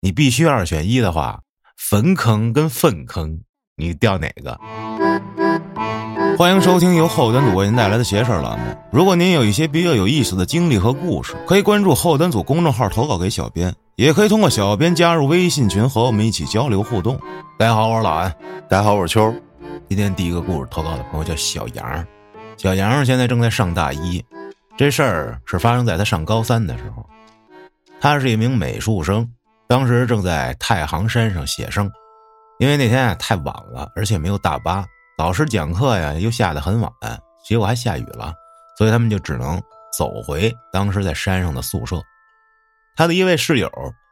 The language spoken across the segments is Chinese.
你必须二选一的话，坟坑跟粪坑，你掉哪个？欢迎收听由后端组为您带来的邪事儿栏目。如果您有一些比较有意思的经历和故事，可以关注后端组公众号投稿给小编，也可以通过小编加入微信群和我们一起交流互动。大家好，我是老安。大家好，我是秋。今天第一个故事投稿的朋友叫小杨，小杨现在正在上大一，这事儿是发生在他上高三的时候。他是一名美术生。当时正在太行山上写生，因为那天啊太晚了，而且没有大巴，老师讲课呀又下得很晚，结果还下雨了，所以他们就只能走回当时在山上的宿舍。他的一位室友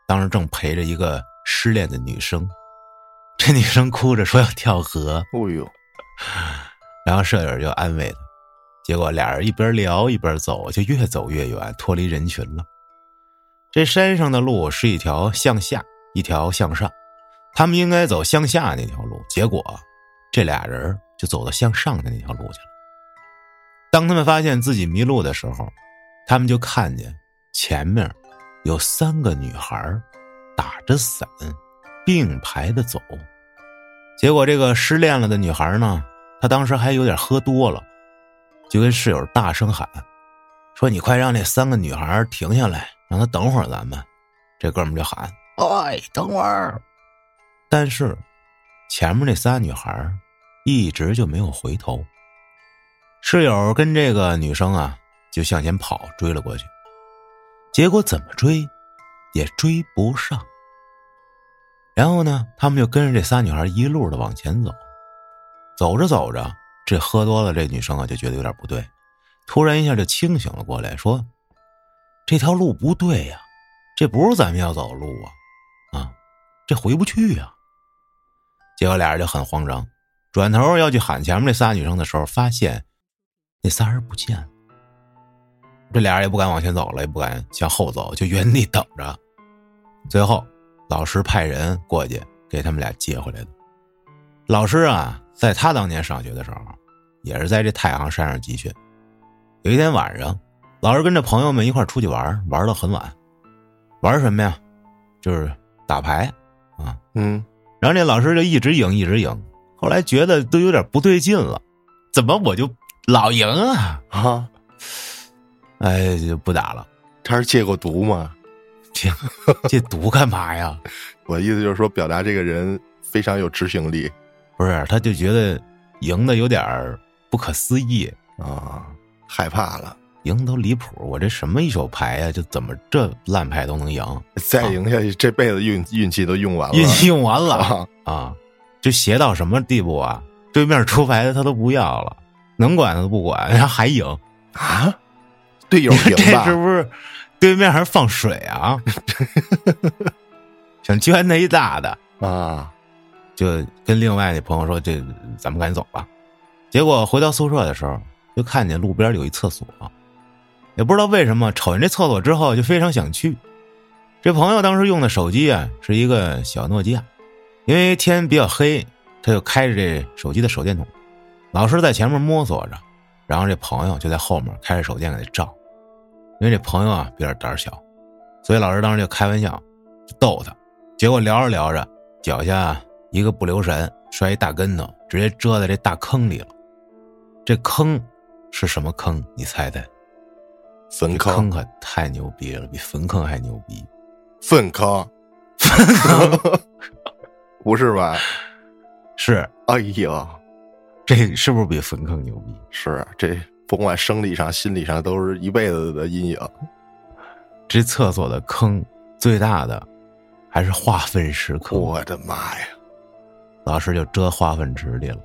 当时正陪着一个失恋的女生，这女生哭着说要跳河，哦呦，然后舍友就安慰她，结果俩人一边聊一边走，就越走越远，脱离人群了。这山上的路是一条向下，一条向上，他们应该走向下那条路，结果这俩人就走到向上的那条路去了。当他们发现自己迷路的时候，他们就看见前面有三个女孩打着伞并排的走。结果这个失恋了的女孩呢，她当时还有点喝多了，就跟室友大声喊：“说你快让那三个女孩停下来。”让他等会儿，咱们这哥们就喊：“哎，等会儿！”但是前面那仨女孩一直就没有回头。室友跟这个女生啊就向前跑，追了过去，结果怎么追也追不上。然后呢，他们就跟着这仨女孩一路的往前走。走着走着，这喝多了这女生啊就觉得有点不对，突然一下就清醒了过来，说。这条路不对呀，这不是咱们要走的路啊！啊，这回不去呀。结果俩人就很慌张，转头要去喊前面那仨女生的时候，发现那仨人不见了。这俩人也不敢往前走了，也不敢向后走，就原地等着。最后，老师派人过去给他们俩接回来的。老师啊，在他当年上学的时候，也是在这太行山上集训。有一天晚上。老师跟着朋友们一块出去玩，玩到很晚。玩什么呀？就是打牌啊。嗯。然后这老师就一直赢，一直赢。后来觉得都有点不对劲了，怎么我就老赢啊？啊！哎，就不打了。他是戒过毒吗？戒戒毒干嘛呀？我意思就是说，表达这个人非常有执行力。不是，他就觉得赢的有点不可思议啊，害怕了。赢都离谱，我这什么一手牌呀？就怎么这烂牌都能赢？再赢下去，这辈子运运气都用完了。运气用完了啊！就邪到什么地步啊？对面出牌的他都不要了，能管他都不管，然后还赢啊？队友赢 这是不是对面还放水啊？想捐他一大的啊？就跟另外那朋友说：“这咱们赶紧走吧。”结果回到宿舍的时候，就看见路边有一厕所。也不知道为什么，瞅见这厕所之后就非常想去。这朋友当时用的手机啊是一个小诺基亚，因为天比较黑，他就开着这手机的手电筒。老师在前面摸索着，然后这朋友就在后面开着手电给他照。因为这朋友啊比较胆小，所以老师当时就开玩笑，就逗他。结果聊着聊着，脚下一个不留神摔一大跟头，直接遮在这大坑里了。这坑是什么坑？你猜猜？坟坑可太牛逼了，比坟坑还牛逼。粪坑，不是吧？是。哎呀，这是不是比坟坑牛逼？是，这甭管生理上、心理上，都是一辈子的阴影。这厕所的坑最大的还是化粪池坑。我的妈呀！老师就遮化粪池里了，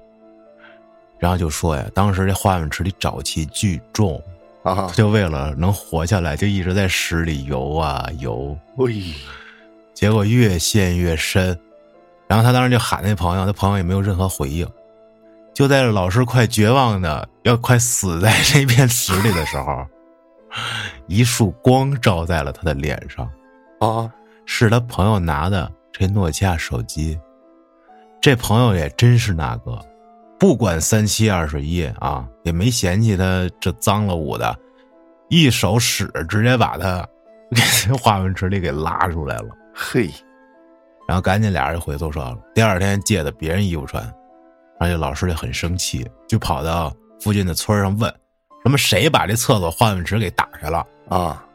然后就说呀，当时这化粪池里沼气巨重。啊！就为了能活下来，就一直在屎里游啊游。喂，结果越陷越深，然后他当时就喊那朋友，那朋友也没有任何回应。就在老师快绝望的要快死在这片屎里的时候，一束光照在了他的脸上。啊，是他朋友拿的这诺基亚手机。这朋友也真是那个。不管三七二十一啊，也没嫌弃他这脏了捂的，一手屎直接把他给化粪池里给拉出来了。嘿，然后赶紧俩人就回宿舍了。第二天借的别人衣服穿，而且老师就很生气，就跑到附近的村儿上问，什么谁把这厕所化粪池给打开了？啊，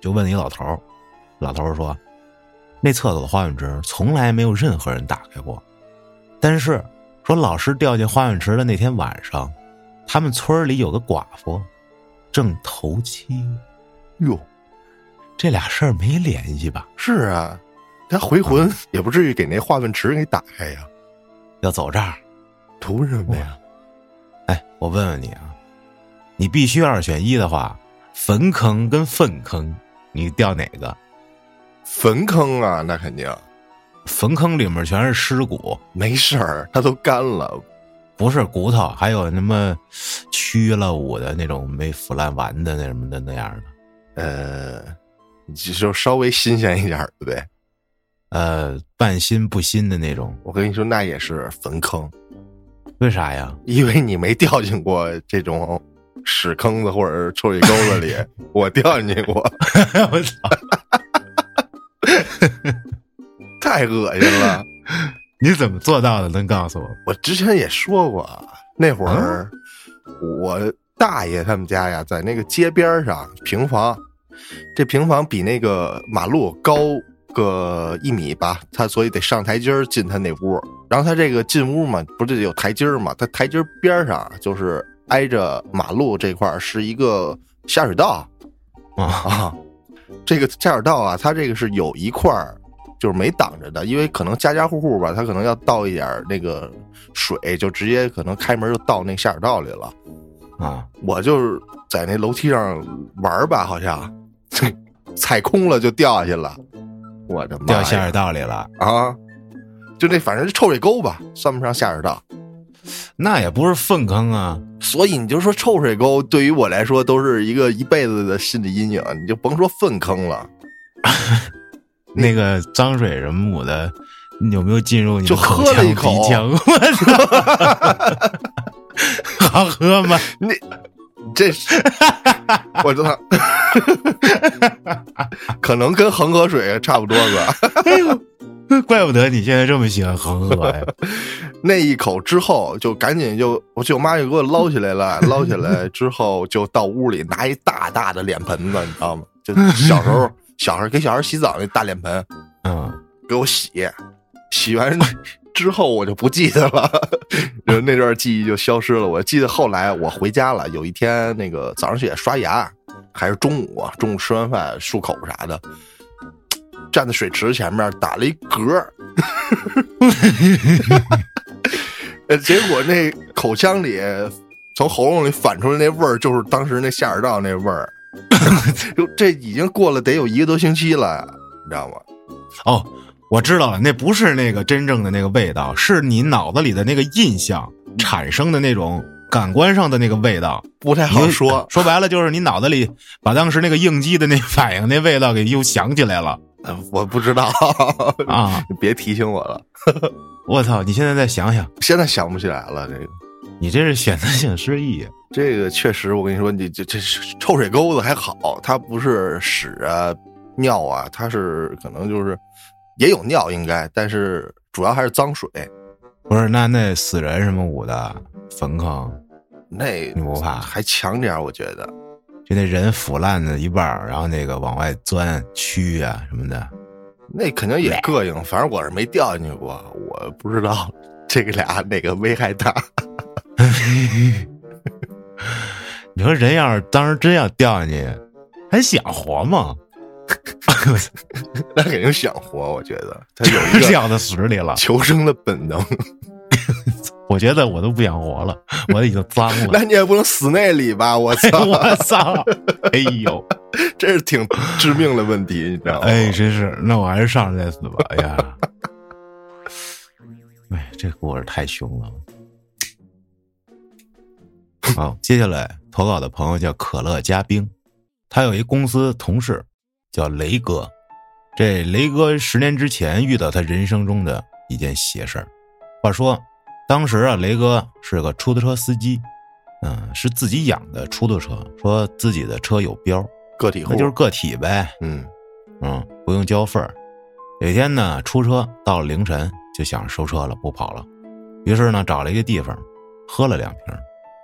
就问一老头儿，老头儿说，那厕所的化粪池从来没有任何人打开过，但是说老师掉进化粪池的那天晚上，他们村里有个寡妇正头七，哟，这俩事儿没联系吧？是啊，他回魂也不至于给那化粪池给打开呀，要走这儿？图什么呀？哎，我问问你啊，你必须二选一的话，坟坑跟粪坑，你掉哪个？坟坑啊，那肯定坟坑里面全是尸骨，没事儿，它都干了。不是骨头，还有什么蛆了捂的那种没腐烂完的那什么的那样的，呃，就稍微新鲜一点儿的呗。呃，半新不新的那种。我跟你说，那也是坟坑，为啥呀？因为你没掉进过这种屎坑子或者是臭水沟子里，我掉进去过，我操！太恶心了。你怎么做到的？能告诉我？我之前也说过，那会儿、我大爷他们家呀，在那个街边上平房，这平房比那个马路高个一米吧，他所以得上台阶儿进他那屋。然后他这个进屋嘛，不是有台阶儿嘛？他台阶儿边上就是挨着马路这块儿是一个下水道啊，啊。这个下水道啊，它这个是有一块儿就是没挡着的，因为可能家家户户吧，他可能要倒一点那个水，就直接可能开门就到那下水道里了。啊，我就是在那楼梯上玩儿吧，好像 踩空了就掉下去了。我的妈呀！掉下水道里了。啊！就那反正是臭水沟吧，算不上下水道。那也不是粪坑啊。所以你就说臭水沟对于我来说都是一个一辈子的心理阴影，你就甭说粪坑了。那个脏水什么的，有没有进入你口腔喝了一口鼻腔？我操！好喝吗？你这是我知道，可能跟恒河水差不多吧。哎呦，怪不得你现在这么喜欢恒河呀！那一口之后，就赶紧就我舅妈就给我捞起来了，捞起来之后就到屋里拿一大大的脸盆子，你知道吗？就小时候小孩给小孩洗澡那大脸盆，嗯，给我洗，洗完之后我就不记得了，然后那段记忆就消失了。我记得后来我回家了，有一天那个早上起来刷牙，还是中午啊，中午吃完饭漱口啥的，站在水池前面打了一嗝 结果那口腔里从喉咙里反出来那味儿，就是当时那下水道那味儿。就这已经过了得有一个多星期了，你知道吗？哦，我知道了，那不是那个真正的那个味道，是你脑子里的那个印象产生的那种感官上的那个味道。不太好说，说白了就是你脑子里把当时那个应激的那反应、那味道给又想起来了呃我不知道啊！你别提醒我了，我操！你现在再想想，现在想不起来了。这个，你这是选择性失忆。这个确实，我跟你说，你这这臭水沟子还好，它不是屎啊、尿啊，它是可能就是也有尿应该，但是主要还是脏水。不是，那那死人什么捂的坟坑，那你不怕还强点儿我觉得。就那人腐烂的一半儿然后那个往外钻蛆啊什么的。那肯定也膈应，反正我是没掉进去过，我不知道这个俩哪个危害大。你说人要是当时真要掉下去，还想活吗？那肯定想活，我觉得 他有一个掉到水里了，求生的本能。我觉得我都不想活了，我已经脏了。那你也不能死那里吧？我操！我操！哎呦，这是挺致命的问题，你知道吗？哎，真是，那我还是上来再死吧。哎呀，哎，这故事太凶了。好，接下来投稿的朋友叫可乐加冰，他有一公司同事叫雷哥。这雷哥十年之前遇到他人生中的一件邪事儿。话说，当时啊，雷哥是个出租车司机，嗯，是自己养的出租车，说自己的车有标，个体户那就是个体呗，嗯嗯，不用交份儿。有天呢，出车到了凌晨，就想收车了，不跑了。于是呢，找了一个地方，喝了两瓶，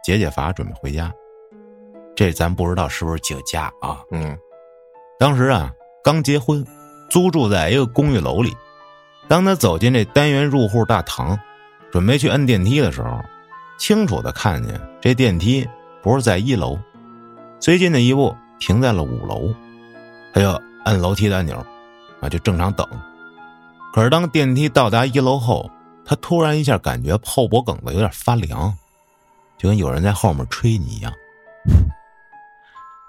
解解乏，准备回家。这咱不知道是不是酒驾啊？嗯，当时啊，刚结婚，租住在一个公寓楼里。当他走进这单元入户大堂，准备去摁电梯的时候，清楚的看见这电梯不是在一楼，最近的一步停在了五楼。他就摁楼梯的按钮，啊，就正常等。可是当电梯到达一楼后，他突然一下感觉后脖梗子有点发凉，就跟有人在后面吹你一样。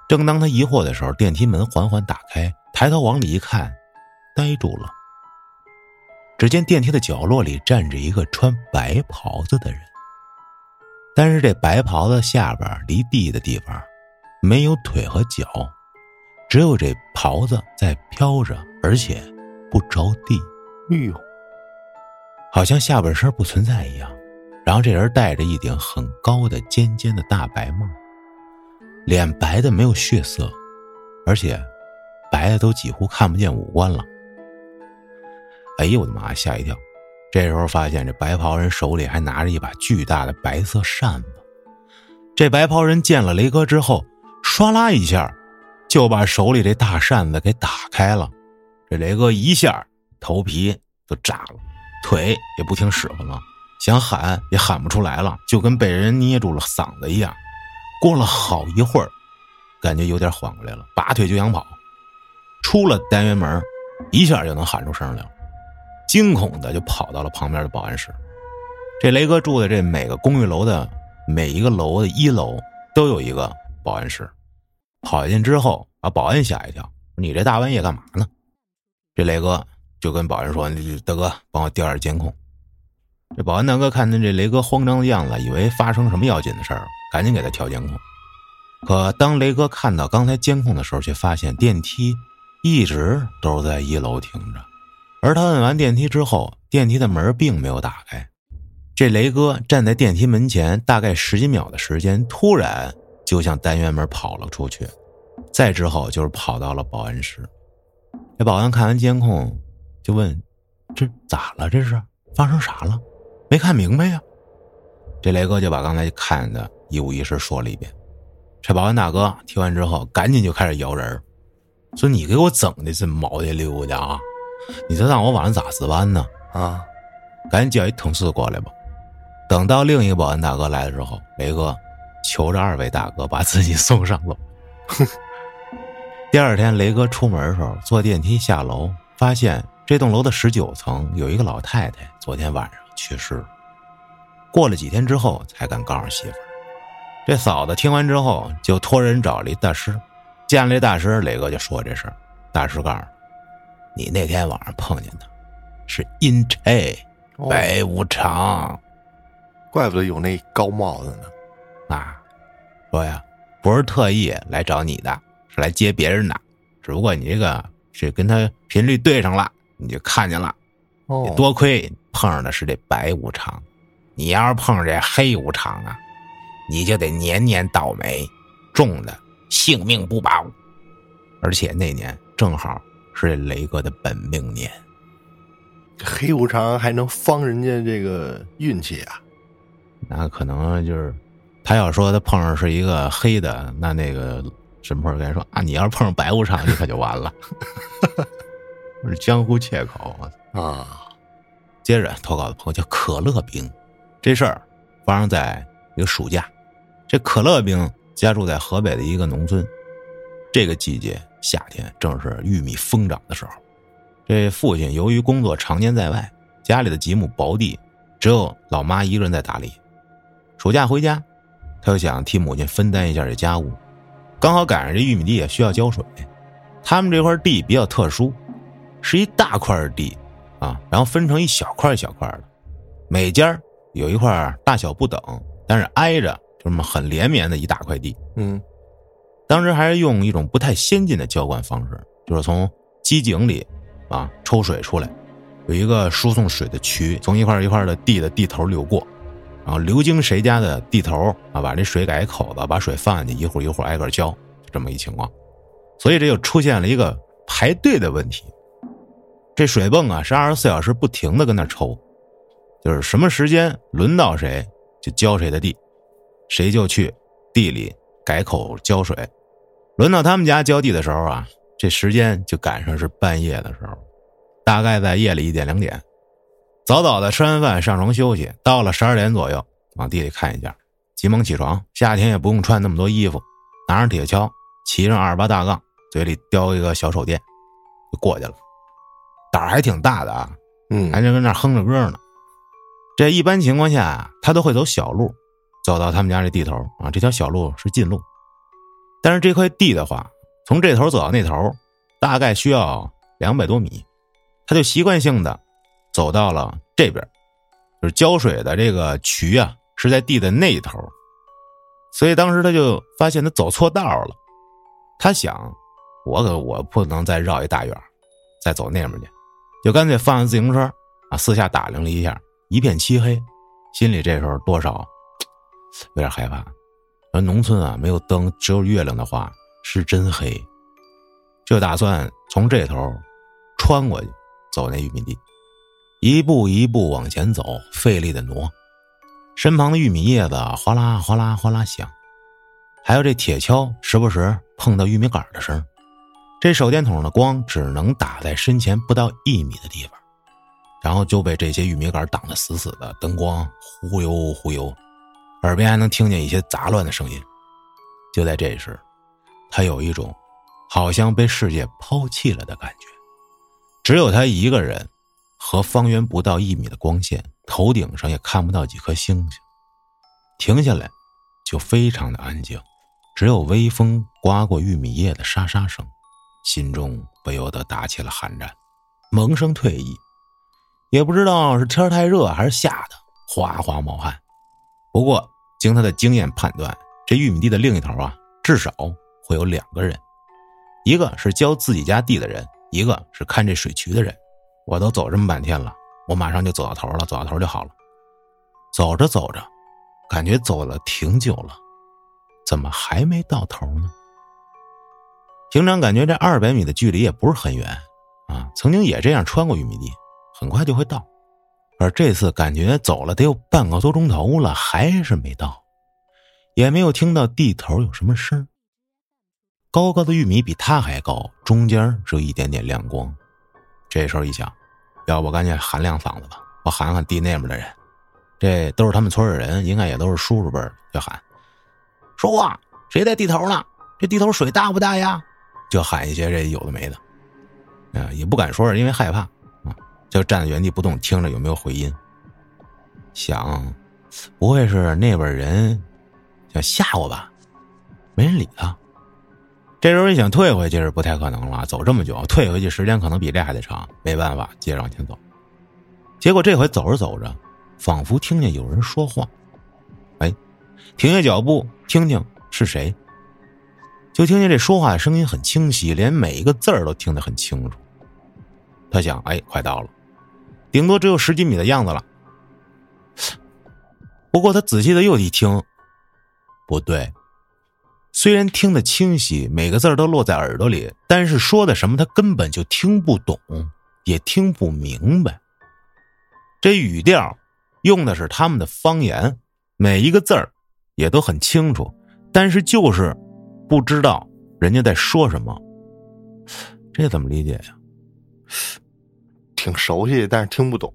正当他疑惑的时候，电梯门缓缓打开，抬头往里一看，呆住了。只见电梯的角落里站着一个穿白袍子的人，但是这白袍子下边离地的地方没有腿和脚，只有这袍子在飘着，而且不着地。哎呦，好像下半身不存在一样。然后这人戴着一顶很高的尖尖的大白帽，脸白的没有血色，而且白的都几乎看不见五官了。哎呦我的妈！吓一跳。这时候发现这白袍人手里还拿着一把巨大的白色扇子。这白袍人见了雷哥之后，唰啦一下就把手里这大扇子给打开了。这雷哥一下头皮都炸了，腿也不听使唤了，想喊也喊不出来了，就跟被人捏住了嗓子一样。过了好一会儿，感觉有点缓过来了，拔腿就想跑。出了单元门，一下就能喊出声来了。惊恐的就跑到了旁边的保安室。这雷哥住的这每个公寓楼的每一个楼的一楼都有一个保安室。跑进之后，把保安吓一跳：“你这大半夜干嘛呢？”这雷哥就跟保安说：“大哥，帮我调点监控。”这保安大哥看见这雷哥慌张的样子，以为发生什么要紧的事儿，赶紧给他调监控。可当雷哥看到刚才监控的时候，却发现电梯一直都是在一楼停着。而他摁完电梯之后，电梯的门并没有打开。这雷哥站在电梯门前，大概十几秒的时间，突然就向单元门跑了出去。再之后就是跑到了保安室。这保安看完监控，就问：“这咋了？这是发生啥了？没看明白呀？”这雷哥就把刚才看的一五一十说了一遍。这保安大哥听完之后，赶紧就开始摇人说：“你给我整的这毛的溜的啊！”你这让我晚上咋值班呢？啊，赶紧叫一同事过来吧。等到另一个保安大哥来的时候，雷哥求着二位大哥把自己送上楼。第二天，雷哥出门的时候坐电梯下楼，发现这栋楼的十九层有一个老太太昨天晚上去世了。过了几天之后，才敢告诉媳妇儿。这嫂子听完之后，就托人找了一大师。见了这大师，磊哥就说这事儿。大师告诉。你那天晚上碰见的，是阴差白无常，怪不得有那高帽子呢。啊，说呀，不是特意来找你的，是来接别人的。只不过你这个是跟他频率对上了，你就看见了。哦，多亏碰上的是这白无常，你要是碰上这黑无常啊，你就得年年倒霉，重的性命不保。而且那年正好。是雷哥的本命年，黑无常还能方人家这个运气啊？那可能就是他要说他碰上是一个黑的，那那个神婆跟他说啊，你要是碰上白无常，你可就完了。是江湖切口啊！接着投稿的朋友叫可乐兵，这事儿发生在一个暑假，这可乐兵家住在河北的一个农村，这个季节。夏天正是玉米疯长的时候，这父亲由于工作常年在外，家里的几亩薄地只有老妈一个人在打理。暑假回家，他又想替母亲分担一下这家务，刚好赶上这玉米地也需要浇水。他们这块地比较特殊，是一大块地啊，然后分成一小块一小块的，每家有一块大小不等，但是挨着就这么很连绵的一大块地。嗯。当时还是用一种不太先进的浇灌方式，就是从机井里啊抽水出来，有一个输送水的渠，从一块一块的地的地头流过，然后流经谁家的地头啊，把这水改口子，把水放进去，一户一户挨个浇，就这么一情况。所以这就出现了一个排队的问题。这水泵啊是二十四小时不停的跟那抽，就是什么时间轮到谁就浇谁的地，谁就去地里改口浇水。轮到他们家浇地的时候啊，这时间就赶上是半夜的时候，大概在夜里一点两点。早早的吃完饭上床休息，到了十二点左右往地里看一下，急忙起床。夏天也不用穿那么多衣服，拿上铁锹，骑上二八大杠，嘴里叼一个小手电，就过去了。胆儿还挺大的啊，嗯，还在跟那哼着歌呢。这一般情况下，他都会走小路，走到他们家这地头啊。这条小路是近路。但是这块地的话，从这头走到那头，大概需要两百多米，他就习惯性的走到了这边，就是浇水的这个渠啊，是在地的那一头，所以当时他就发现他走错道了。他想，我可我不能再绕一大远，再走那边去，就干脆放下自行车啊，四下打量了一下，一片漆黑，心里这时候多少有点害怕。而农村啊，没有灯，只有月亮的话，是真黑。就打算从这头穿过去，走那玉米地，一步一步往前走，费力的挪。身旁的玉米叶子哗啦哗啦哗啦响，还有这铁锹时不时碰到玉米杆的声。这手电筒的光只能打在身前不到一米的地方，然后就被这些玉米杆挡得死死的，灯光忽悠忽悠。耳边还能听见一些杂乱的声音。就在这时，他有一种好像被世界抛弃了的感觉。只有他一个人，和方圆不到一米的光线，头顶上也看不到几颗星星。停下来，就非常的安静，只有微风刮过玉米叶的沙沙声。心中不由得打起了寒战，萌生退意。也不知道是天太热还是吓得，哗哗冒汗。不过，经他的经验判断，这玉米地的另一头啊，至少会有两个人，一个是浇自己家地的人，一个是看这水渠的人。我都走这么半天了，我马上就走到头了，走到头就好了。走着走着，感觉走了挺久了，怎么还没到头呢？平常感觉这二百米的距离也不是很远啊，曾经也这样穿过玉米地，很快就会到。而这次感觉走了得有半个多钟头了，还是没到，也没有听到地头有什么声。高高的玉米比他还高，中间只有一点点亮光。这时候一想，要不赶紧喊两嗓子吧，我喊喊地那边的人，这都是他们村的人，应该也都是叔叔辈儿，就喊：“说话，谁在地头呢？这地头水大不大呀？”就喊一些这有的没的，啊，也不敢说，是因为害怕。就站在原地不动，听着有没有回音。想，不会是那边人想吓我吧？没人理他。这时候一想退回去是不太可能了，走这么久，退回去时间可能比这还得长。没办法，接着往前走。结果这回走着走着，仿佛听见有人说话。哎，停下脚步，听听是谁。就听见这说话的声音很清晰，连每一个字儿都听得很清楚。他想，哎，快到了。顶多只有十几米的样子了。不过他仔细的又一听，不对，虽然听得清晰，每个字都落在耳朵里，但是说的什么他根本就听不懂，也听不明白。这语调用的是他们的方言，每一个字儿也都很清楚，但是就是不知道人家在说什么。这怎么理解呀？挺熟悉，但是听不懂。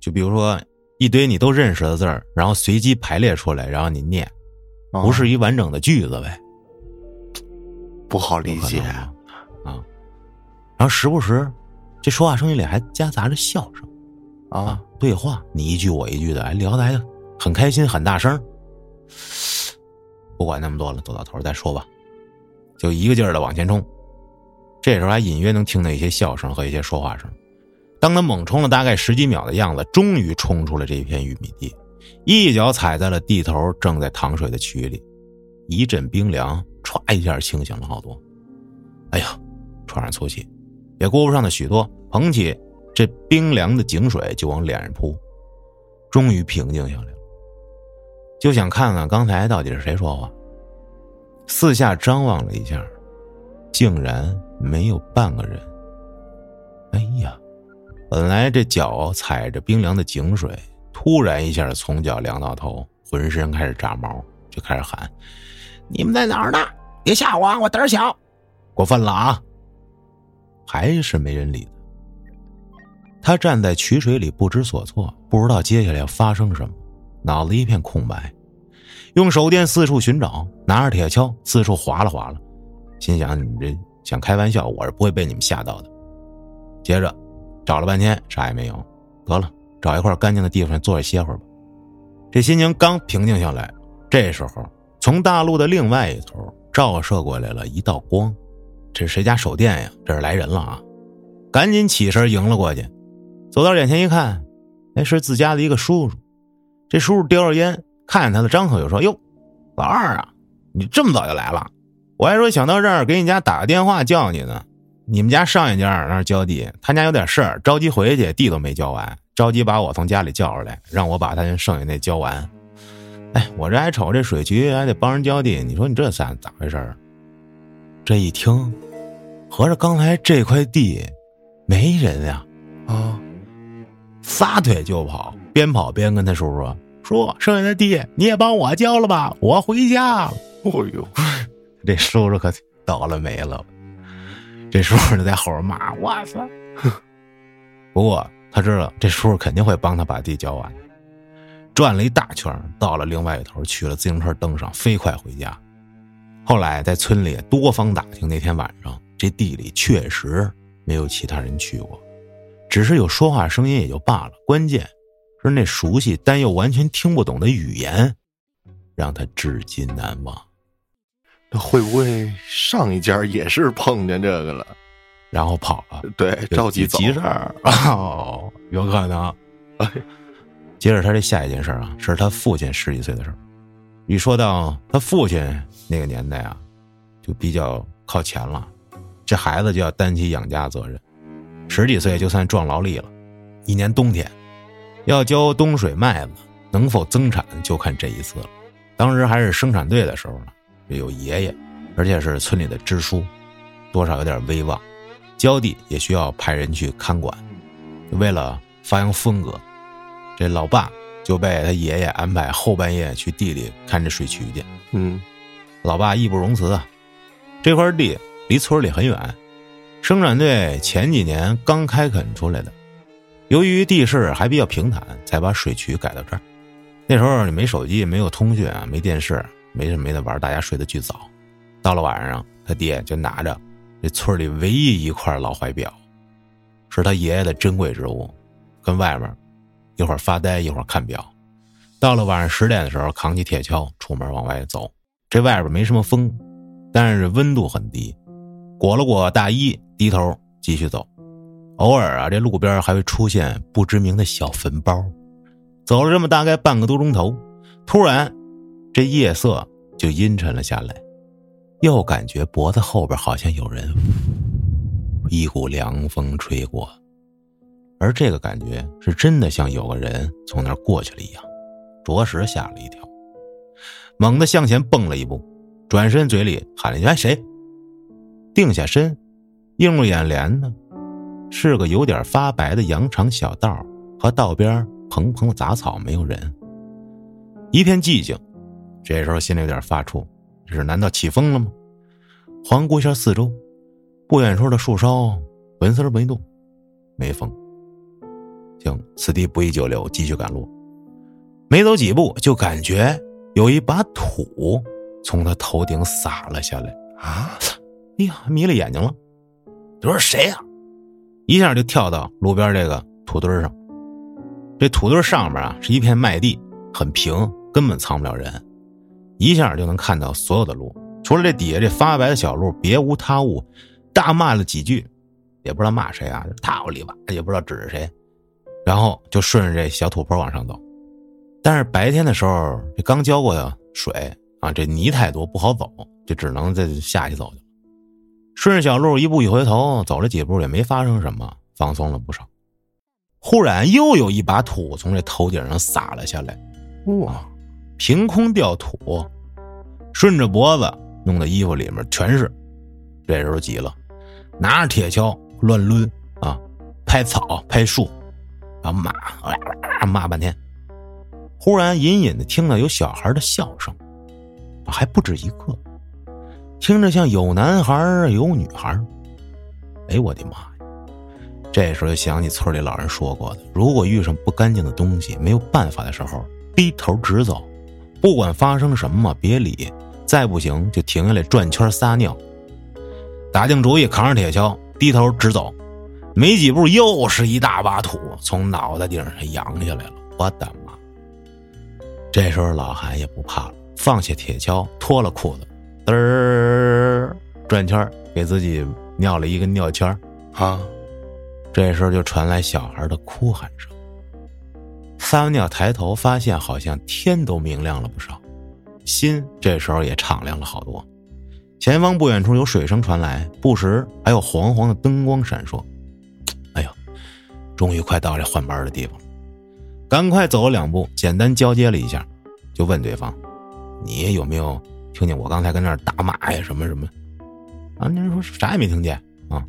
就比如说一堆你都认识的字儿，然后随机排列出来，然后你念，不是一完整的句子呗？不好理解啊。然后时不时，这说话声音里还夹杂着笑声啊，对话你一句我一句的，还聊得还很开心，很大声。不管那么多了，走到头再说吧。就一个劲儿的往前冲。这时候还隐约能听到一些笑声和一些说话声。当他猛冲了大概十几秒的样子，终于冲出了这片玉米地，一脚踩在了地头正在淌水的渠里，一阵冰凉，歘一下清醒了好多。哎呀，喘上粗气，也顾不上的许多，捧起这冰凉的井水就往脸上扑，终于平静下来。就想看看刚才到底是谁说话，四下张望了一下，竟然没有半个人。哎呀，本来这脚踩着冰凉的井水，突然一下从脚凉到头，浑身开始炸毛，就开始喊：“你们在哪儿呢？别吓我，我胆小，过分了啊！”还是没人理他。他站在渠水里不知所措，不知道接下来要发生什么，脑子一片空白，用手电四处寻找，拿着铁锹四处划拉划拉，心想：“你们这想开玩笑，我是不会被你们吓到的。”接着找了半天，啥也没有，得了，找一块干净的地方坐着歇会儿吧。这心情刚平静下来，这时候从大路的另外一头照射过来了一道光，这是谁家手电呀？这是来人了啊！赶紧起身迎了过去。走到眼前一看，那是自家的一个叔叔。这叔叔叼着烟，看见他了，张口就说：“哟，老二啊，你这么早就来了？我还说想到这儿给你家打个电话叫你呢。你们家上一家那儿浇地，他家有点事儿，着急回去，地都没浇完，着急把我从家里叫出来，让我把他剩下那浇完。哎，我这还瞅这水渠还得帮人浇地，你说你这算咋回事？这一听，合着刚才这块地没人呀？啊！撒腿就跑，边跑边跟他叔叔说：“叔，剩下的地你也帮我交了吧，我回家了。”哦呦，这叔叔可倒了霉了。这叔叔就在后边骂：“我操！”不过他知道这叔叔肯定会帮他把地交完。转了一大圈，到了另外一头，取了自行车登上，飞快回家。后来在村里多方打听，那天晚上这地里确实没有其他人去过。只是有说话声音也就罢了，关键是那熟悉但又完全听不懂的语言，让他至今难忘。那会不会上一家也是碰见这个了，然后跑了？对，着急走急事儿 哦，有可能。哎接着他这下一件事啊，是他父亲十几岁的事儿。一说到他父亲那个年代啊，就比较靠前了，这孩子就要担起养家责任。十几岁就算壮劳力了，一年冬天要浇冬水麦子，能否增产就看这一次了。当时还是生产队的时候呢，有爷爷，而且是村里的支书，多少有点威望。浇地也需要派人去看管，为了发扬风格，这老爸就被他爷爷安排后半夜去地里看着水渠去。嗯，老爸义不容辞啊，这块地离村里很远。生产队前几年刚开垦出来的，由于地势还比较平坦，才把水渠改到这儿。那时候你没手机，没有通讯啊，没电视，没什么没得玩，大家睡得巨早。到了晚上，他爹就拿着这村里唯一一块老怀表，是他爷爷的珍贵之物，跟外面一会儿发呆，一会儿看表。到了晚上十点的时候，扛起铁锹出门往外走。这外边没什么风，但是温度很低。裹了裹大衣，低头继续走。偶尔啊，这路边还会出现不知名的小坟包。走了这么大概半个多钟头，突然，这夜色就阴沉了下来，又感觉脖子后边好像有人，一股凉风吹过，而这个感觉是真的像有个人从那儿过去了一样，着实吓了一跳。猛地向前蹦了一步，转身嘴里喊了一句：“哎，谁？”定下身，映入眼帘的，是个有点发白的羊肠小道和道边蓬蓬杂草，没有人，一片寂静。这时候心里有点发怵，这是难道起风了吗？环顾一下四周，不远处的树梢纹丝没动，没风。行，此地不宜久留，继续赶路。没走几步，就感觉有一把土从他头顶洒了下来啊！哎呀，迷了眼睛了！你说谁呀？一下就跳到路边这个土堆上。这土堆上面啊是一片麦地，很平，根本藏不了人。一下就能看到所有的路，除了这底下这发白的小路，别无他物。大骂了几句，也不知道骂谁啊，他里吧，也不知道指着谁。然后就顺着这小土坡往上走。但是白天的时候，这刚浇过的水啊，这泥太多不好走，就只能再下去走去。顺着小路一步一回头，走了几步也没发生什么，放松了不少。忽然又有一把土从这头顶上洒了下来，哇！凭空掉土，顺着脖子弄的衣服里面全是。这时候急了，拿着铁锹乱抡啊，拍草、拍树，然后骂，骂半天。忽然隐隐的听到有小孩的笑声，还不止一个，听着像有男孩有女孩哎，我的妈呀！这时候就想起村里老人说过的：如果遇上不干净的东西，没有办法的时候，低头直走，不管发生什么，别理。再不行就停下来转圈撒尿。打定主意，扛着铁锹，低头直走。没几步，又是一大把土从脑袋顶上扬下来了。我的妈！这时候老韩也不怕了，放下铁锹，脱了裤子，嘚儿转圈给自己尿了一个尿圈啊。这时候就传来小孩的哭喊声。撒完尿抬头，发现好像天都明亮了不少。心这时候也敞亮了好多，前方不远处有水声传来，不时还有黄黄的灯光闪烁。哎呦，终于快到这换班的地方了，赶快走了两步，简单交接了一下，就问对方：“你有没有听见我刚才跟那儿打马呀？什么什么？”啊，那人说啥也没听见啊。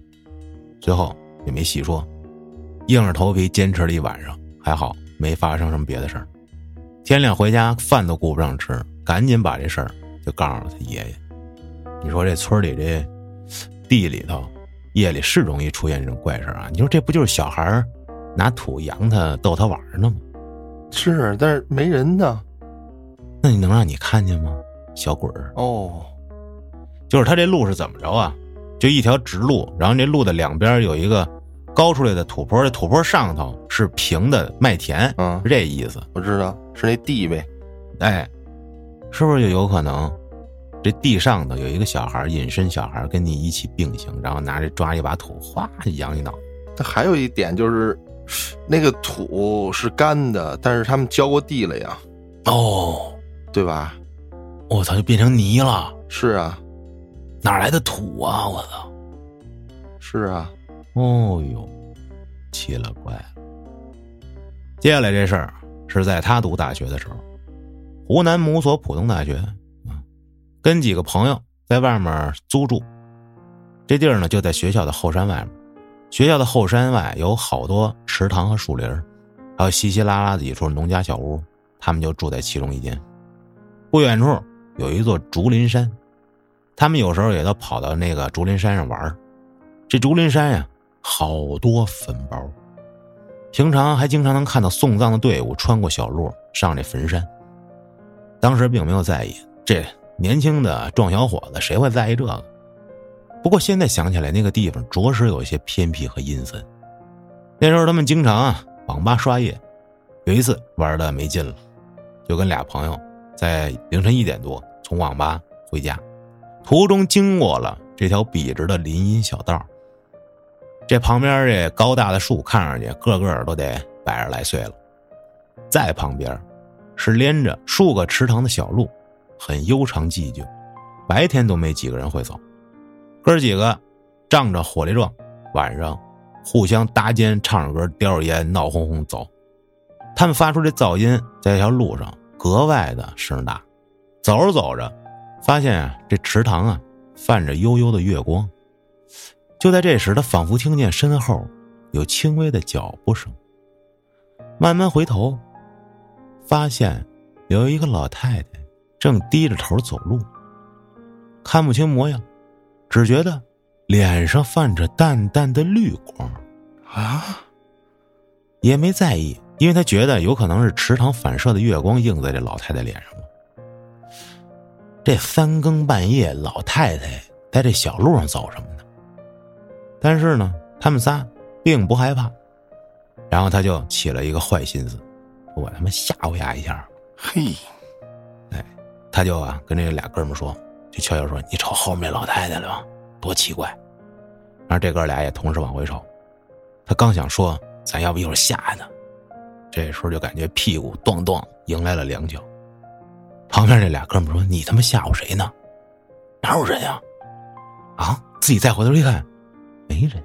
最后也没细说，硬着头皮坚持了一晚上，还好没发生什么别的事儿。天亮回家，饭都顾不上吃。赶紧把这事儿就告诉了他爷爷。你说这村里这地里头，夜里是容易出现这种怪事啊？你说这不就是小孩拿土扬他逗他玩呢吗？是，但是没人呢。那你能让你看见吗？小鬼儿哦，就是他这路是怎么着啊？就一条直路，然后这路的两边有一个高出来的土坡，这土坡上头是平的麦田，嗯，是这意思。我知道，是那地呗。哎。是不是就有可能，这地上头有一个小孩隐身小孩跟你一起并行，然后拿着抓一把土，哗扬一脑。他还有一点就是，那个土是干的，但是他们浇过地了呀。哦，对吧？我操，就变成泥了。是啊，哪来的土啊？我操！是啊。哦呦，奇了怪了。接下来这事儿是在他读大学的时候。湖南某所普通大学，啊，跟几个朋友在外面租住，这地儿呢就在学校的后山外面。学校的后山外有好多池塘和树林还有稀稀拉拉的几处农家小屋，他们就住在其中一间。不远处有一座竹林山，他们有时候也都跑到那个竹林山上玩这竹林山呀，好多坟包，平常还经常能看到送葬的队伍穿过小路上这坟山。当时并没有在意，这年轻的壮小伙子谁会在意这个？不过现在想起来，那个地方着实有些偏僻和阴森。那时候他们经常啊网吧刷夜，有一次玩的没劲了，就跟俩朋友在凌晨一点多从网吧回家，途中经过了这条笔直的林荫小道。这旁边这高大的树看上去个个都得百十来岁了，在旁边。是连着数个池塘的小路，很悠长寂静，白天都没几个人会走。哥几个仗着火力壮，晚上互相搭肩唱着歌，叼着烟，闹哄哄走。他们发出这噪音，在这条路上格外的声大。走着走着，发现啊，这池塘啊泛着悠悠的月光。就在这时，他仿佛听见身后有轻微的脚步声，慢慢回头。发现有一个老太太正低着头走路，看不清模样，只觉得脸上泛着淡淡的绿光，啊，也没在意，因为他觉得有可能是池塘反射的月光映在这老太太脸上了。这三更半夜，老太太在这小路上走什么呢？但是呢，他们仨并不害怕，然后他就起了一个坏心思。我他妈吓唬丫一下，嘿，哎，他就啊跟这俩哥们说，就悄悄说：“你瞅后面老太太了吗？多奇怪。”然后这哥俩也同时往回瞅。他刚想说：“咱要不一会儿吓他？”这时候就感觉屁股咚咚迎来了两脚。旁边这俩哥们说：“你他妈吓唬谁呢？哪有人呀？”啊！自己再回头一看，没人。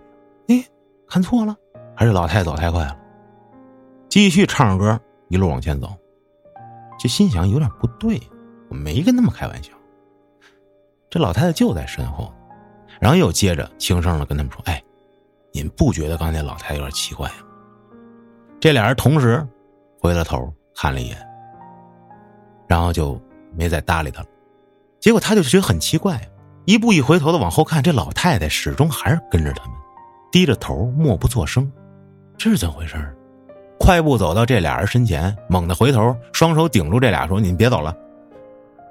哎，看错了，还是老太太走太快了。继续唱着歌。一路往前走，就心想有点不对，我没跟他们开玩笑。这老太太就在身后，然后又接着轻声的跟他们说：“哎，你们不觉得刚才老太太有点奇怪吗？这俩人同时回了头看了一眼，然后就没再搭理他了。结果他就觉得很奇怪，一步一回头的往后看，这老太太始终还是跟着他们，低着头默不作声。这是怎么回事？快步走到这俩人身前，猛地回头，双手顶住这俩说：“你们别走了。”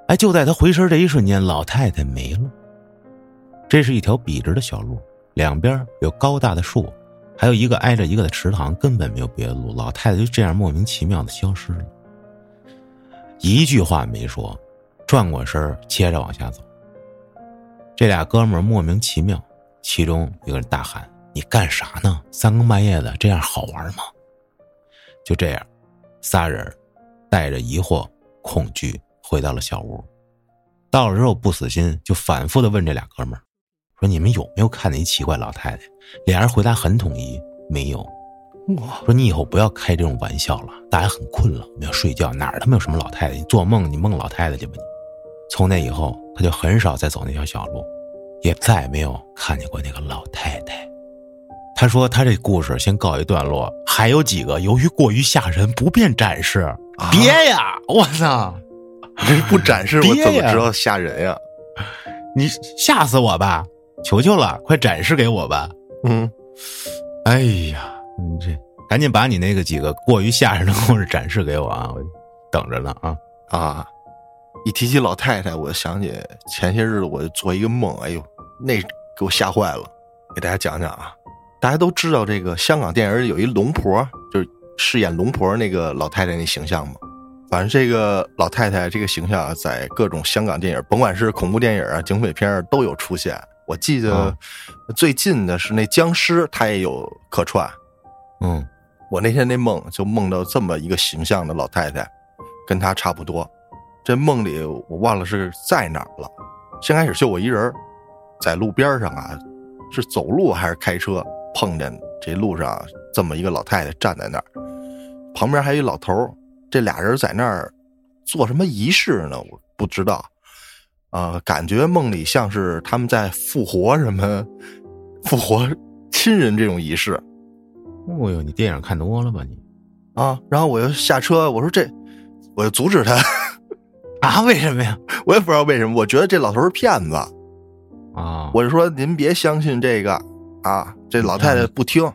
哎，就在他回身这一瞬间，老太太没了。这是一条笔直的小路，两边有高大的树，还有一个挨着一个的池塘，根本没有别的路。老太太就这样莫名其妙的消失了，一句话没说，转过身接着往下走。这俩哥们莫名其妙，其中一个人大喊：“你干啥呢？三更半夜的，这样好玩吗？”就这样，仨人带着疑惑、恐惧回到了小屋。到了之后不死心，就反复的问这俩哥们儿。说你们有没有看见一奇怪老太太？俩人回答很统一，没有。说你以后不要开这种玩笑了，大家很困了，我们要睡觉。哪儿他妈有什么老太太？你做梦你梦老太太去吧你。从那以后，他就很少再走那条小路，也再也没有看见过那个老太太。他说他这故事先告一段落，还有几个由于过于吓人不便展示。别呀！我操！这不展示我怎么知道吓人呀？你吓死我吧！求求了，快展示给我吧！嗯，哎呀，你这赶紧把你那个几个过于吓人的故事展示给我啊！我等着呢啊啊！一提起老太太，我就想起前些日子我就做一个梦，哎呦，那给我吓坏了。给大家讲讲啊，大家都知道这个香港电影有一龙婆，就是饰演龙婆那个老太太那形象嘛？反正这个老太太这个形象在各种香港电影，甭管是恐怖电影啊、警匪片都有出现。我记得最近的是那僵尸，他也有客串。嗯，我那天那梦就梦到这么一个形象的老太太，跟她差不多。这梦里我忘了是在哪儿了。先开始就我一人在路边上啊，是走路还是开车，碰见这路上这么一个老太太站在那儿，旁边还有一老头这俩人在那儿做什么仪式呢？我不知道。啊，感觉梦里像是他们在复活什么，复活亲人这种仪式。哦呦，你电影看多了吧你？啊，然后我就下车，我说这，我就阻止他。啊，为什么呀？我也不知道为什么。我觉得这老头是骗子。啊，我就说您别相信这个啊，这老太太不听。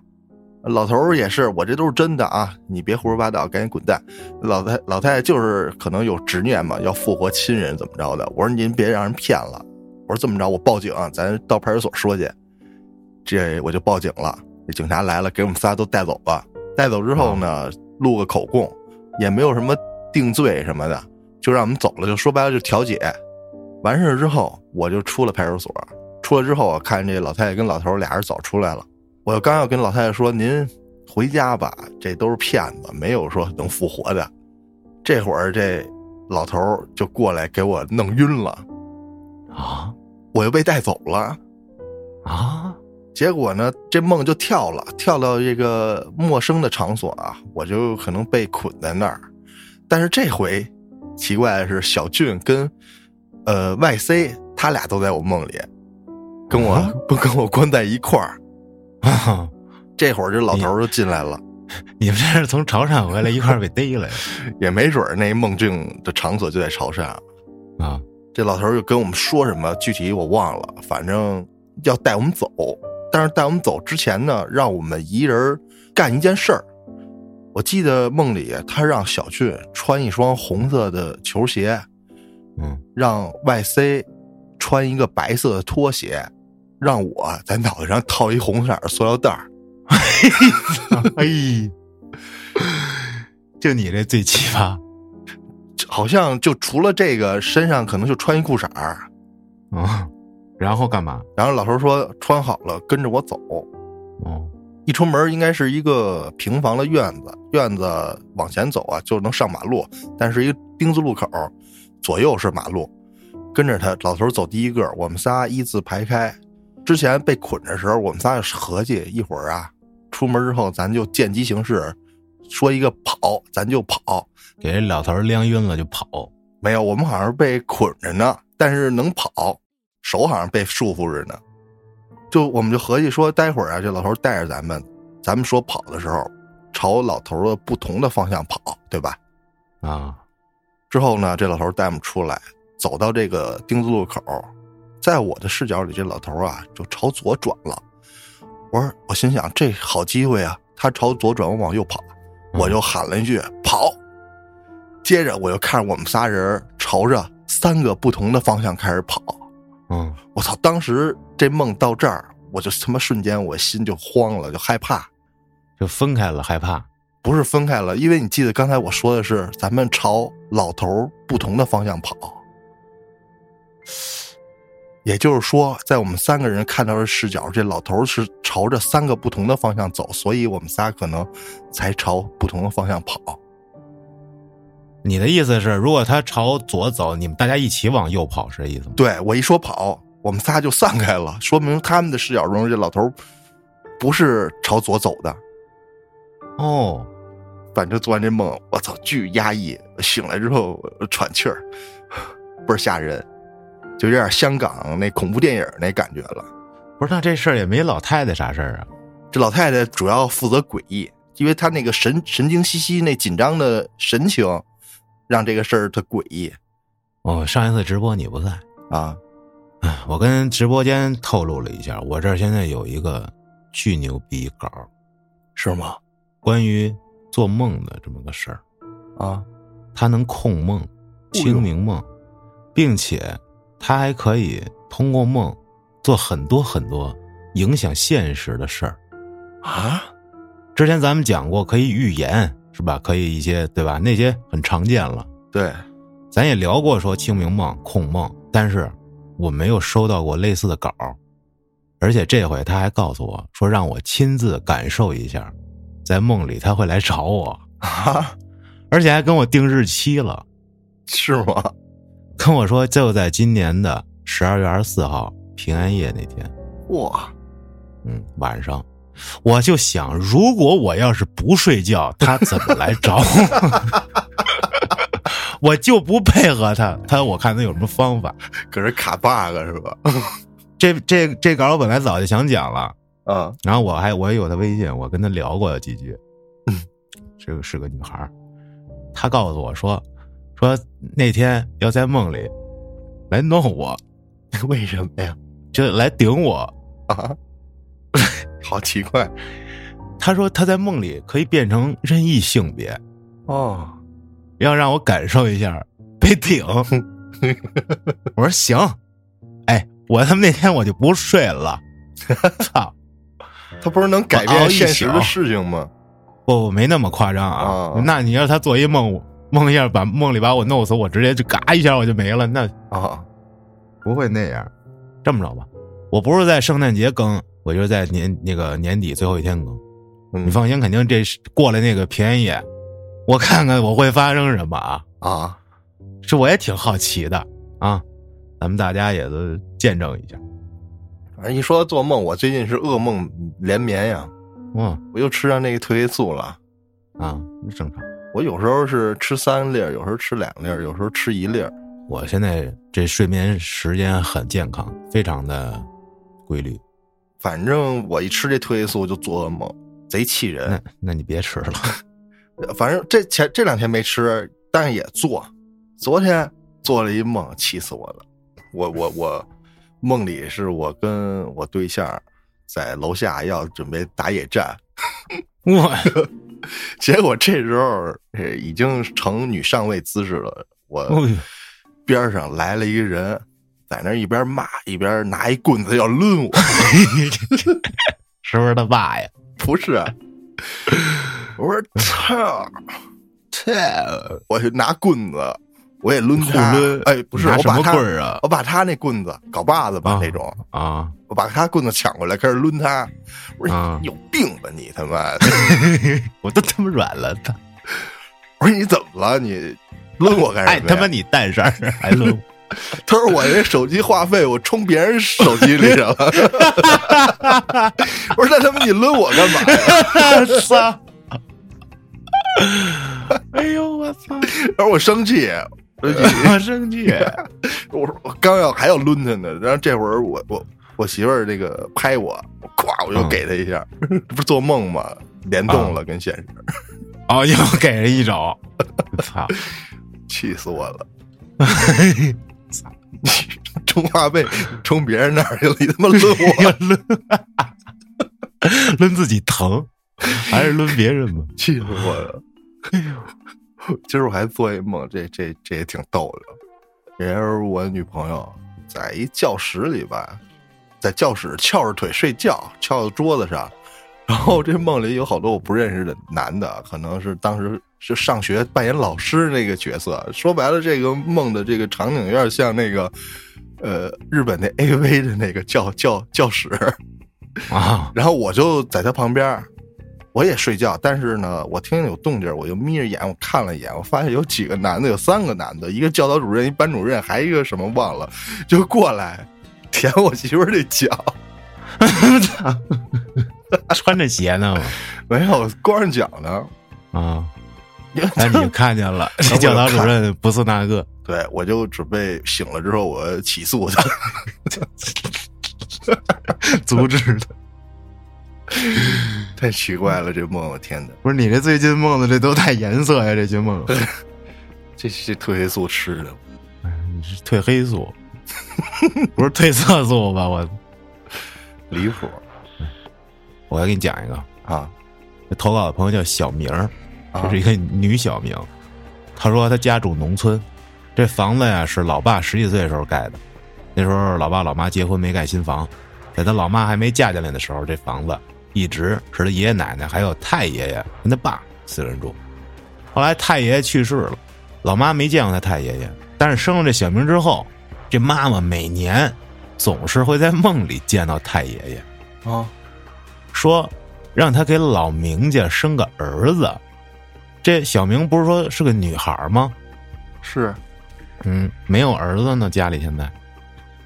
老头儿也是，我这都是真的啊！你别胡说八道，赶紧滚蛋！老太老太太就是可能有执念嘛，要复活亲人怎么着的？我说您别让人骗了。我说这么着，我报警，咱到派出所说去。这我就报警了。这警察来了，给我们仨都带走了。带走之后呢，录个口供，也没有什么定罪什么的，就让我们走了。就说白了，就调解。完事之后，我就出了派出所。出来之后，我看这老太太跟老头俩人早出来了。我刚要跟老太太说：“您回家吧，这都是骗子，没有说能复活的。”这会儿这老头就过来给我弄晕了，啊，我又被带走了，啊，结果呢，这梦就跳了，跳到这个陌生的场所啊，我就可能被捆在那儿。但是这回奇怪的是，小俊跟呃 Y C 他俩都在我梦里，跟我不跟我关在一块儿。啊，这会儿这老头就进来了。你 们这是从潮汕回来一块儿被逮了呀？也没准那梦境的场所就在潮汕啊。这老头就跟我们说什么，具体我忘了，反正要带我们走。但是带我们走之前呢，让我们一人干一件事儿。我记得梦里他让小俊穿一双红色的球鞋，嗯，让 Y C 穿一个白色的拖鞋。让我在脑袋上套一红色的塑料袋儿，哎，就你这最奇葩，好像就除了这个，身上可能就穿一裤衩儿啊。然后干嘛？然后老头说穿好了跟着我走。哦，一出门应该是一个平房的院子，院子往前走啊就能上马路，但是一个丁字路口，左右是马路。跟着他，老头走第一个，我们仨一字排开。之前被捆的时候，我们仨合计一会儿啊，出门之后咱就见机行事，说一个跑，咱就跑，给这老头晾晕了就跑。没有，我们好像是被捆着呢，但是能跑，手好像被束缚着呢。就我们就合计说，待会儿啊，这老头带着咱们，咱们说跑的时候，朝老头的不同的方向跑，对吧？啊，之后呢，这老头带我们出来，走到这个丁字路口，在我的视角里，这老头啊就朝左转了。我说，我心想这好机会啊，他朝左转，我往右跑，我就喊了一句跑。接着我又看着我们仨人朝着三个不同的方向开始跑。嗯，我操！当时这梦到这儿，我就他妈瞬间我心就慌了，就害怕。就分开了，害怕。不是分开了，因为你记得刚才我说的是，咱们朝老头不同的方向跑。也就是说，在我们三个人看到的视角，这老头是朝着三个不同的方向走，所以我们仨可能才朝不同的方向跑。你的意思是，如果他朝左走，你们大家一起往右跑，是这意思吗？对我一说跑，我们仨就散开了，说明他们的视角中，这老头不是朝左走的。哦，反正做完这梦，我操，巨压抑。醒来之后喘气儿，倍儿吓人，就有点香港那恐怖电影那感觉了。不是，那这事儿也没老太太啥事儿啊？这老太太主要负责诡异，因为她那个神神经兮兮、那紧张的神情，让这个事儿特诡异。哦，上一次直播你不在啊？哎，我跟直播间透露了一下，我这儿现在有一个巨牛逼稿，是吗？关于做梦的这么个事儿啊，他能控梦、清明梦，并且他还可以通过梦做很多很多影响现实的事儿啊。之前咱们讲过，可以预言是吧？可以一些对吧？那些很常见了。对，咱也聊过说清明梦、控梦，但是我没有收到过类似的稿而且这回他还告诉我说，让我亲自感受一下。在梦里他会来找我啊，而且还跟我定日期了，是吗？跟我说就在今年的十二月二十四号平安夜那天。哇，嗯，晚上，我就想，如果我要是不睡觉，他怎么来找我？我就不配合他，他我看他有什么方法，可是卡 bug 是吧？这这这稿我本来早就想讲了。啊，然后我还我也有他微信，我跟他聊过几句，这个是个女孩她告诉我说，说那天要在梦里来弄我，为什么呀？就来顶我啊，好奇怪。他说他在梦里可以变成任意性别，哦，要让我感受一下被顶。我说行，哎，我他妈那天我就不睡了，操！他不是能改变现实的事情吗？不，没那么夸张啊。那你要他做一梦，梦一下把梦里把我弄死，我直接就嘎一下我就没了。那啊，不会那样。这么着吧，我不是在圣诞节更，我就在年那个年底最后一天更。你放心，肯定这过了那个平安夜，我看看我会发生什么啊啊！这我也挺好奇的啊，咱们大家也都见证一下。一说做梦，我最近是噩梦连绵呀。嗯，我又吃上那个褪黑素了。啊，正常。我有时候是吃三粒有时候吃两粒有时候吃一粒我现在这睡眠时间很健康，非常的规律。反正我一吃这褪黑素就做噩梦，贼气人。那那你别吃了。反正这前这两天没吃，但是也做。昨天做了一梦，气死我了。我我我。梦里是我跟我对象在楼下要准备打野战，我 结果这时候已经成女上位姿势了。我边上来了一个人，在那一边骂一边拿一棍子要抡我，是不是他爸呀？不是，我说操操，我就拿棍子。我也抡他，哎，不是，我把他，我把他那棍子搞把子吧那种啊，我把他棍子抢过来开始抡他，我说有病吧你他妈，我都他妈软了他，我说你怎么了你抡我干什么？哎他妈你蛋事儿还抡，他说我这手机话费我充别人手机里去了，我说那他妈你抡我干嘛呀？操！哎呦我操！然后我生气。我生气，我说我刚要还要抡他呢，然后这会儿我我我媳妇儿那个拍我，咵我就给他一下，这不是做梦吗？联动了跟现实，哦，又给人一肘，操！气死我了！充话费充别人那儿去了，你他妈抡我，抡 抡自己疼，还是抡别人吧？气死我了！哎呦，今儿我还做一梦，这这这也挺逗的。也是我女朋友在一教室里吧，在教室翘着腿睡觉，翘在桌子上。然后这梦里有好多我不认识的男的，可能是当时是上学扮演老师那个角色。说白了，这个梦的这个场景有点像那个，呃，日本那 A V 的那个教教教室啊。然后我就在他旁边，我也睡觉，但是呢，我听见有动静，我就眯着眼，我看了一眼，我发现有几个男的，有三个男的，一个教导主任，一班主任，还一个什么忘了，就过来舔我媳妇儿的脚。操！穿着鞋呢吗？没有，光着脚呢。啊，那你看见了？这教导主任不是那个。对，我就准备醒了之后我起诉他，阻止他。太奇怪了，这梦，我天哪！不是你这最近梦的这都带颜色呀？这些梦，这是褪黑素吃的。你是褪黑素，不是褪色素吧？我。离谱！我要给你讲一个啊，投稿的朋友叫小明这是一个女小明。她说她家住农村，这房子呀是老爸十几岁的时候盖的。那时候老爸老妈结婚没盖新房，在她老妈还没嫁进来的时候，这房子一直是她爷爷奶奶还有太爷爷跟她爸四人住。后来太爷爷去世了，老妈没见过她太爷爷，但是生了这小明之后，这妈妈每年。总是会在梦里见到太爷爷，啊，说让他给老明家生个儿子。这小明不是说是个女孩吗？是，嗯，没有儿子呢。家里现在，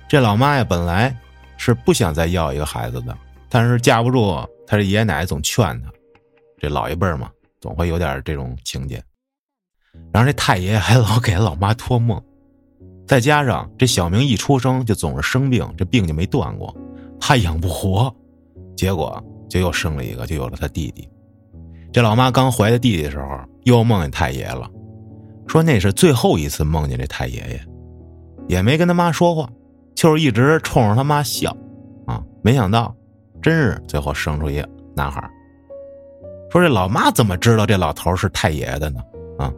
这老妈呀，本来是不想再要一个孩子的，但是架不住他这爷爷奶奶总劝他，这老一辈嘛，总会有点这种情节。然后这太爷爷还老给老妈托梦。再加上这小明一出生就总是生病，这病就没断过，怕养不活，结果就又生了一个，就有了他弟弟。这老妈刚怀他弟弟的时候，又梦见太爷了，说那是最后一次梦见这太爷爷，也没跟他妈说话，就是一直冲着他妈笑，啊，没想到真是最后生出一男孩。说这老妈怎么知道这老头是太爷的呢？啊，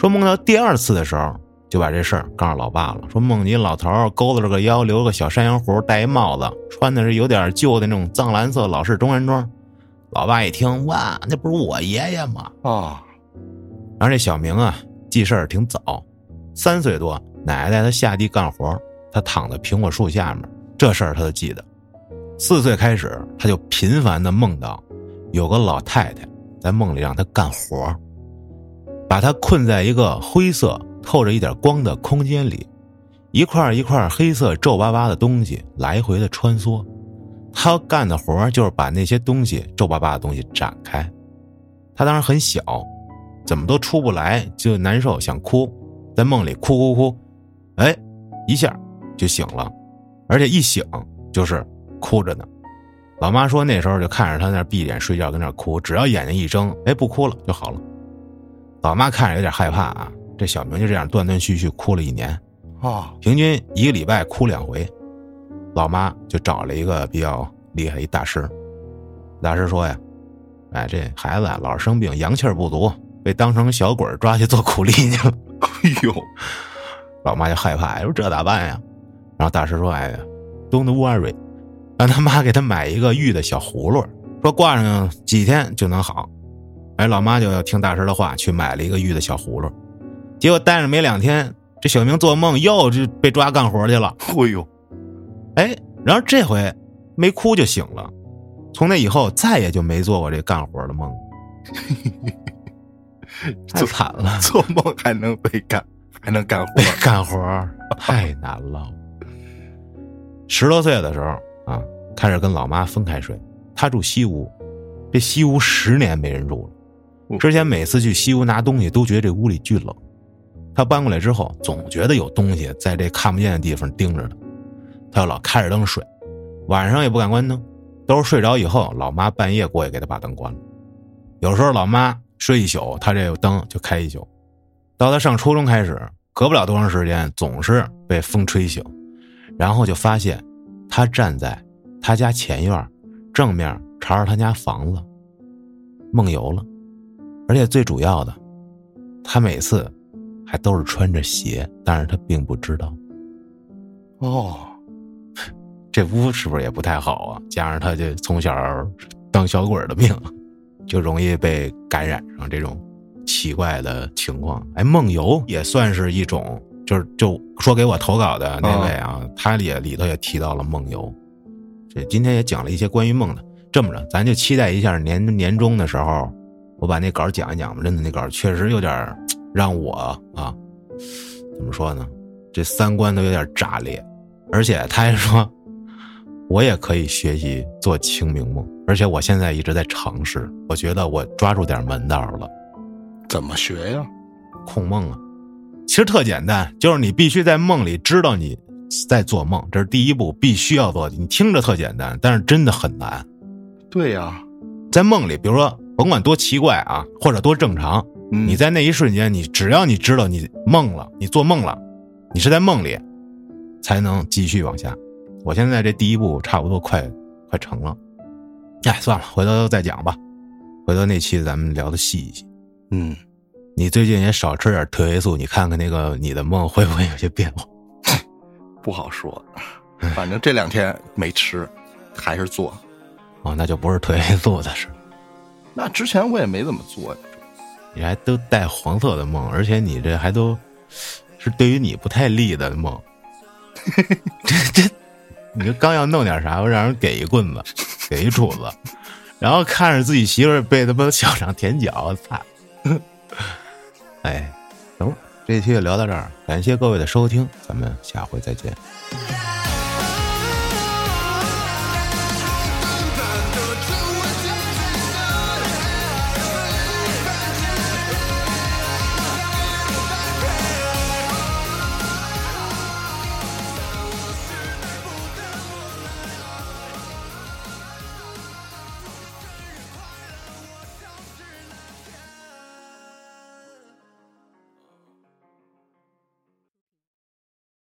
说梦到第二次的时候。就把这事儿告诉老爸了，说梦见老头勾着个腰，留个小山羊胡，戴一帽子，穿的是有点旧的那种藏蓝色老式中山装。老爸一听，哇，那不是我爷爷吗？啊！然后这小明啊，记事儿挺早，三岁多，奶奶带他下地干活，他躺在苹果树下面，这事儿他都记得。四岁开始，他就频繁的梦到有个老太太在梦里让他干活，把他困在一个灰色。透着一点光的空间里，一块一块黑色皱巴巴的东西来回的穿梭。他干的活就是把那些东西皱巴巴的东西展开。他当时很小，怎么都出不来，就难受想哭，在梦里哭哭哭，哎，一下就醒了，而且一醒就是哭着呢。老妈说那时候就看着他那闭眼睡觉，跟那哭，只要眼睛一睁，哎，不哭了就好了。老妈看着有点害怕啊。这小明就这样断断续续哭了一年，啊，平均一个礼拜哭两回。老妈就找了一个比较厉害一大师，大师说呀：“哎，这孩子啊，老是生病，阳气不足，被当成小鬼抓去做苦力去了。”哎呦，老妈就害怕，说这咋办呀？然后大师说：“哎，Don't worry，让他妈给他买一个玉的小葫芦，说挂上几天就能好。”哎，老妈就要听大师的话，去买了一个玉的小葫芦。结果待着没两天，这小明做梦又就被抓干活去了。哎呦，哎，然而这回没哭就醒了，从那以后再也就没做过这干活的梦。太惨了，做梦还能被干，还能干活，干活太难了。十多岁的时候啊，开始跟老妈分开睡，她住西屋，这西屋十年没人住了。之前每次去西屋拿东西，都觉得这屋里巨冷。他搬过来之后，总觉得有东西在这看不见的地方盯着他，他要老开着灯睡，晚上也不敢关灯，都是睡着以后，老妈半夜过去给他把灯关了。有时候老妈睡一宿，他这个灯就开一宿。到他上初中开始，隔不了多长时间，总是被风吹醒，然后就发现他站在他家前院，正面朝着他家房子，梦游了。而且最主要的，他每次还都是穿着鞋，但是他并不知道。哦，这屋是不是也不太好啊？加上他就从小当小鬼的命，就容易被感染上这种奇怪的情况。哎，梦游也算是一种，就是就说给我投稿的那位啊，他也里头也提到了梦游。这今天也讲了一些关于梦的。这么着，咱就期待一下年年终的时候，我把那稿讲一讲吧。真的，那稿确实有点 让我啊，怎么说呢？这三观都有点炸裂。而且他还说，我也可以学习做清明梦，而且我现在一直在尝试。我觉得我抓住点门道了。怎么学呀？控梦啊，其实特简单，就是你必须在梦里知道你在做梦，这是第一步，必须要做。你听着特简单，但是真的很难。对呀，在梦里，比如说甭管多奇怪啊，或者多正常，你在那一瞬间，你只要你知道你梦了，你做梦了，你是在梦里。才能继续往下。我现在这第一步差不多快快成了，哎，算了，回头再讲吧。回头那期咱们聊的细一些。嗯，你最近也少吃点褪黑素，你看看那个你的梦会不会有些变化？不好说，反正这两天没吃，还是做。哦，那就不是褪黑素的事。那之前我也没怎么做呀。你还都带黄色的梦，而且你这还都是对于你不太利的梦。这这，你就刚要弄点啥，我让人给一棍子，给一杵子，然后看着自己媳妇儿被他妈校长舔脚，操！哎，行了，这期就聊到这儿，感谢各位的收听，咱们下回再见。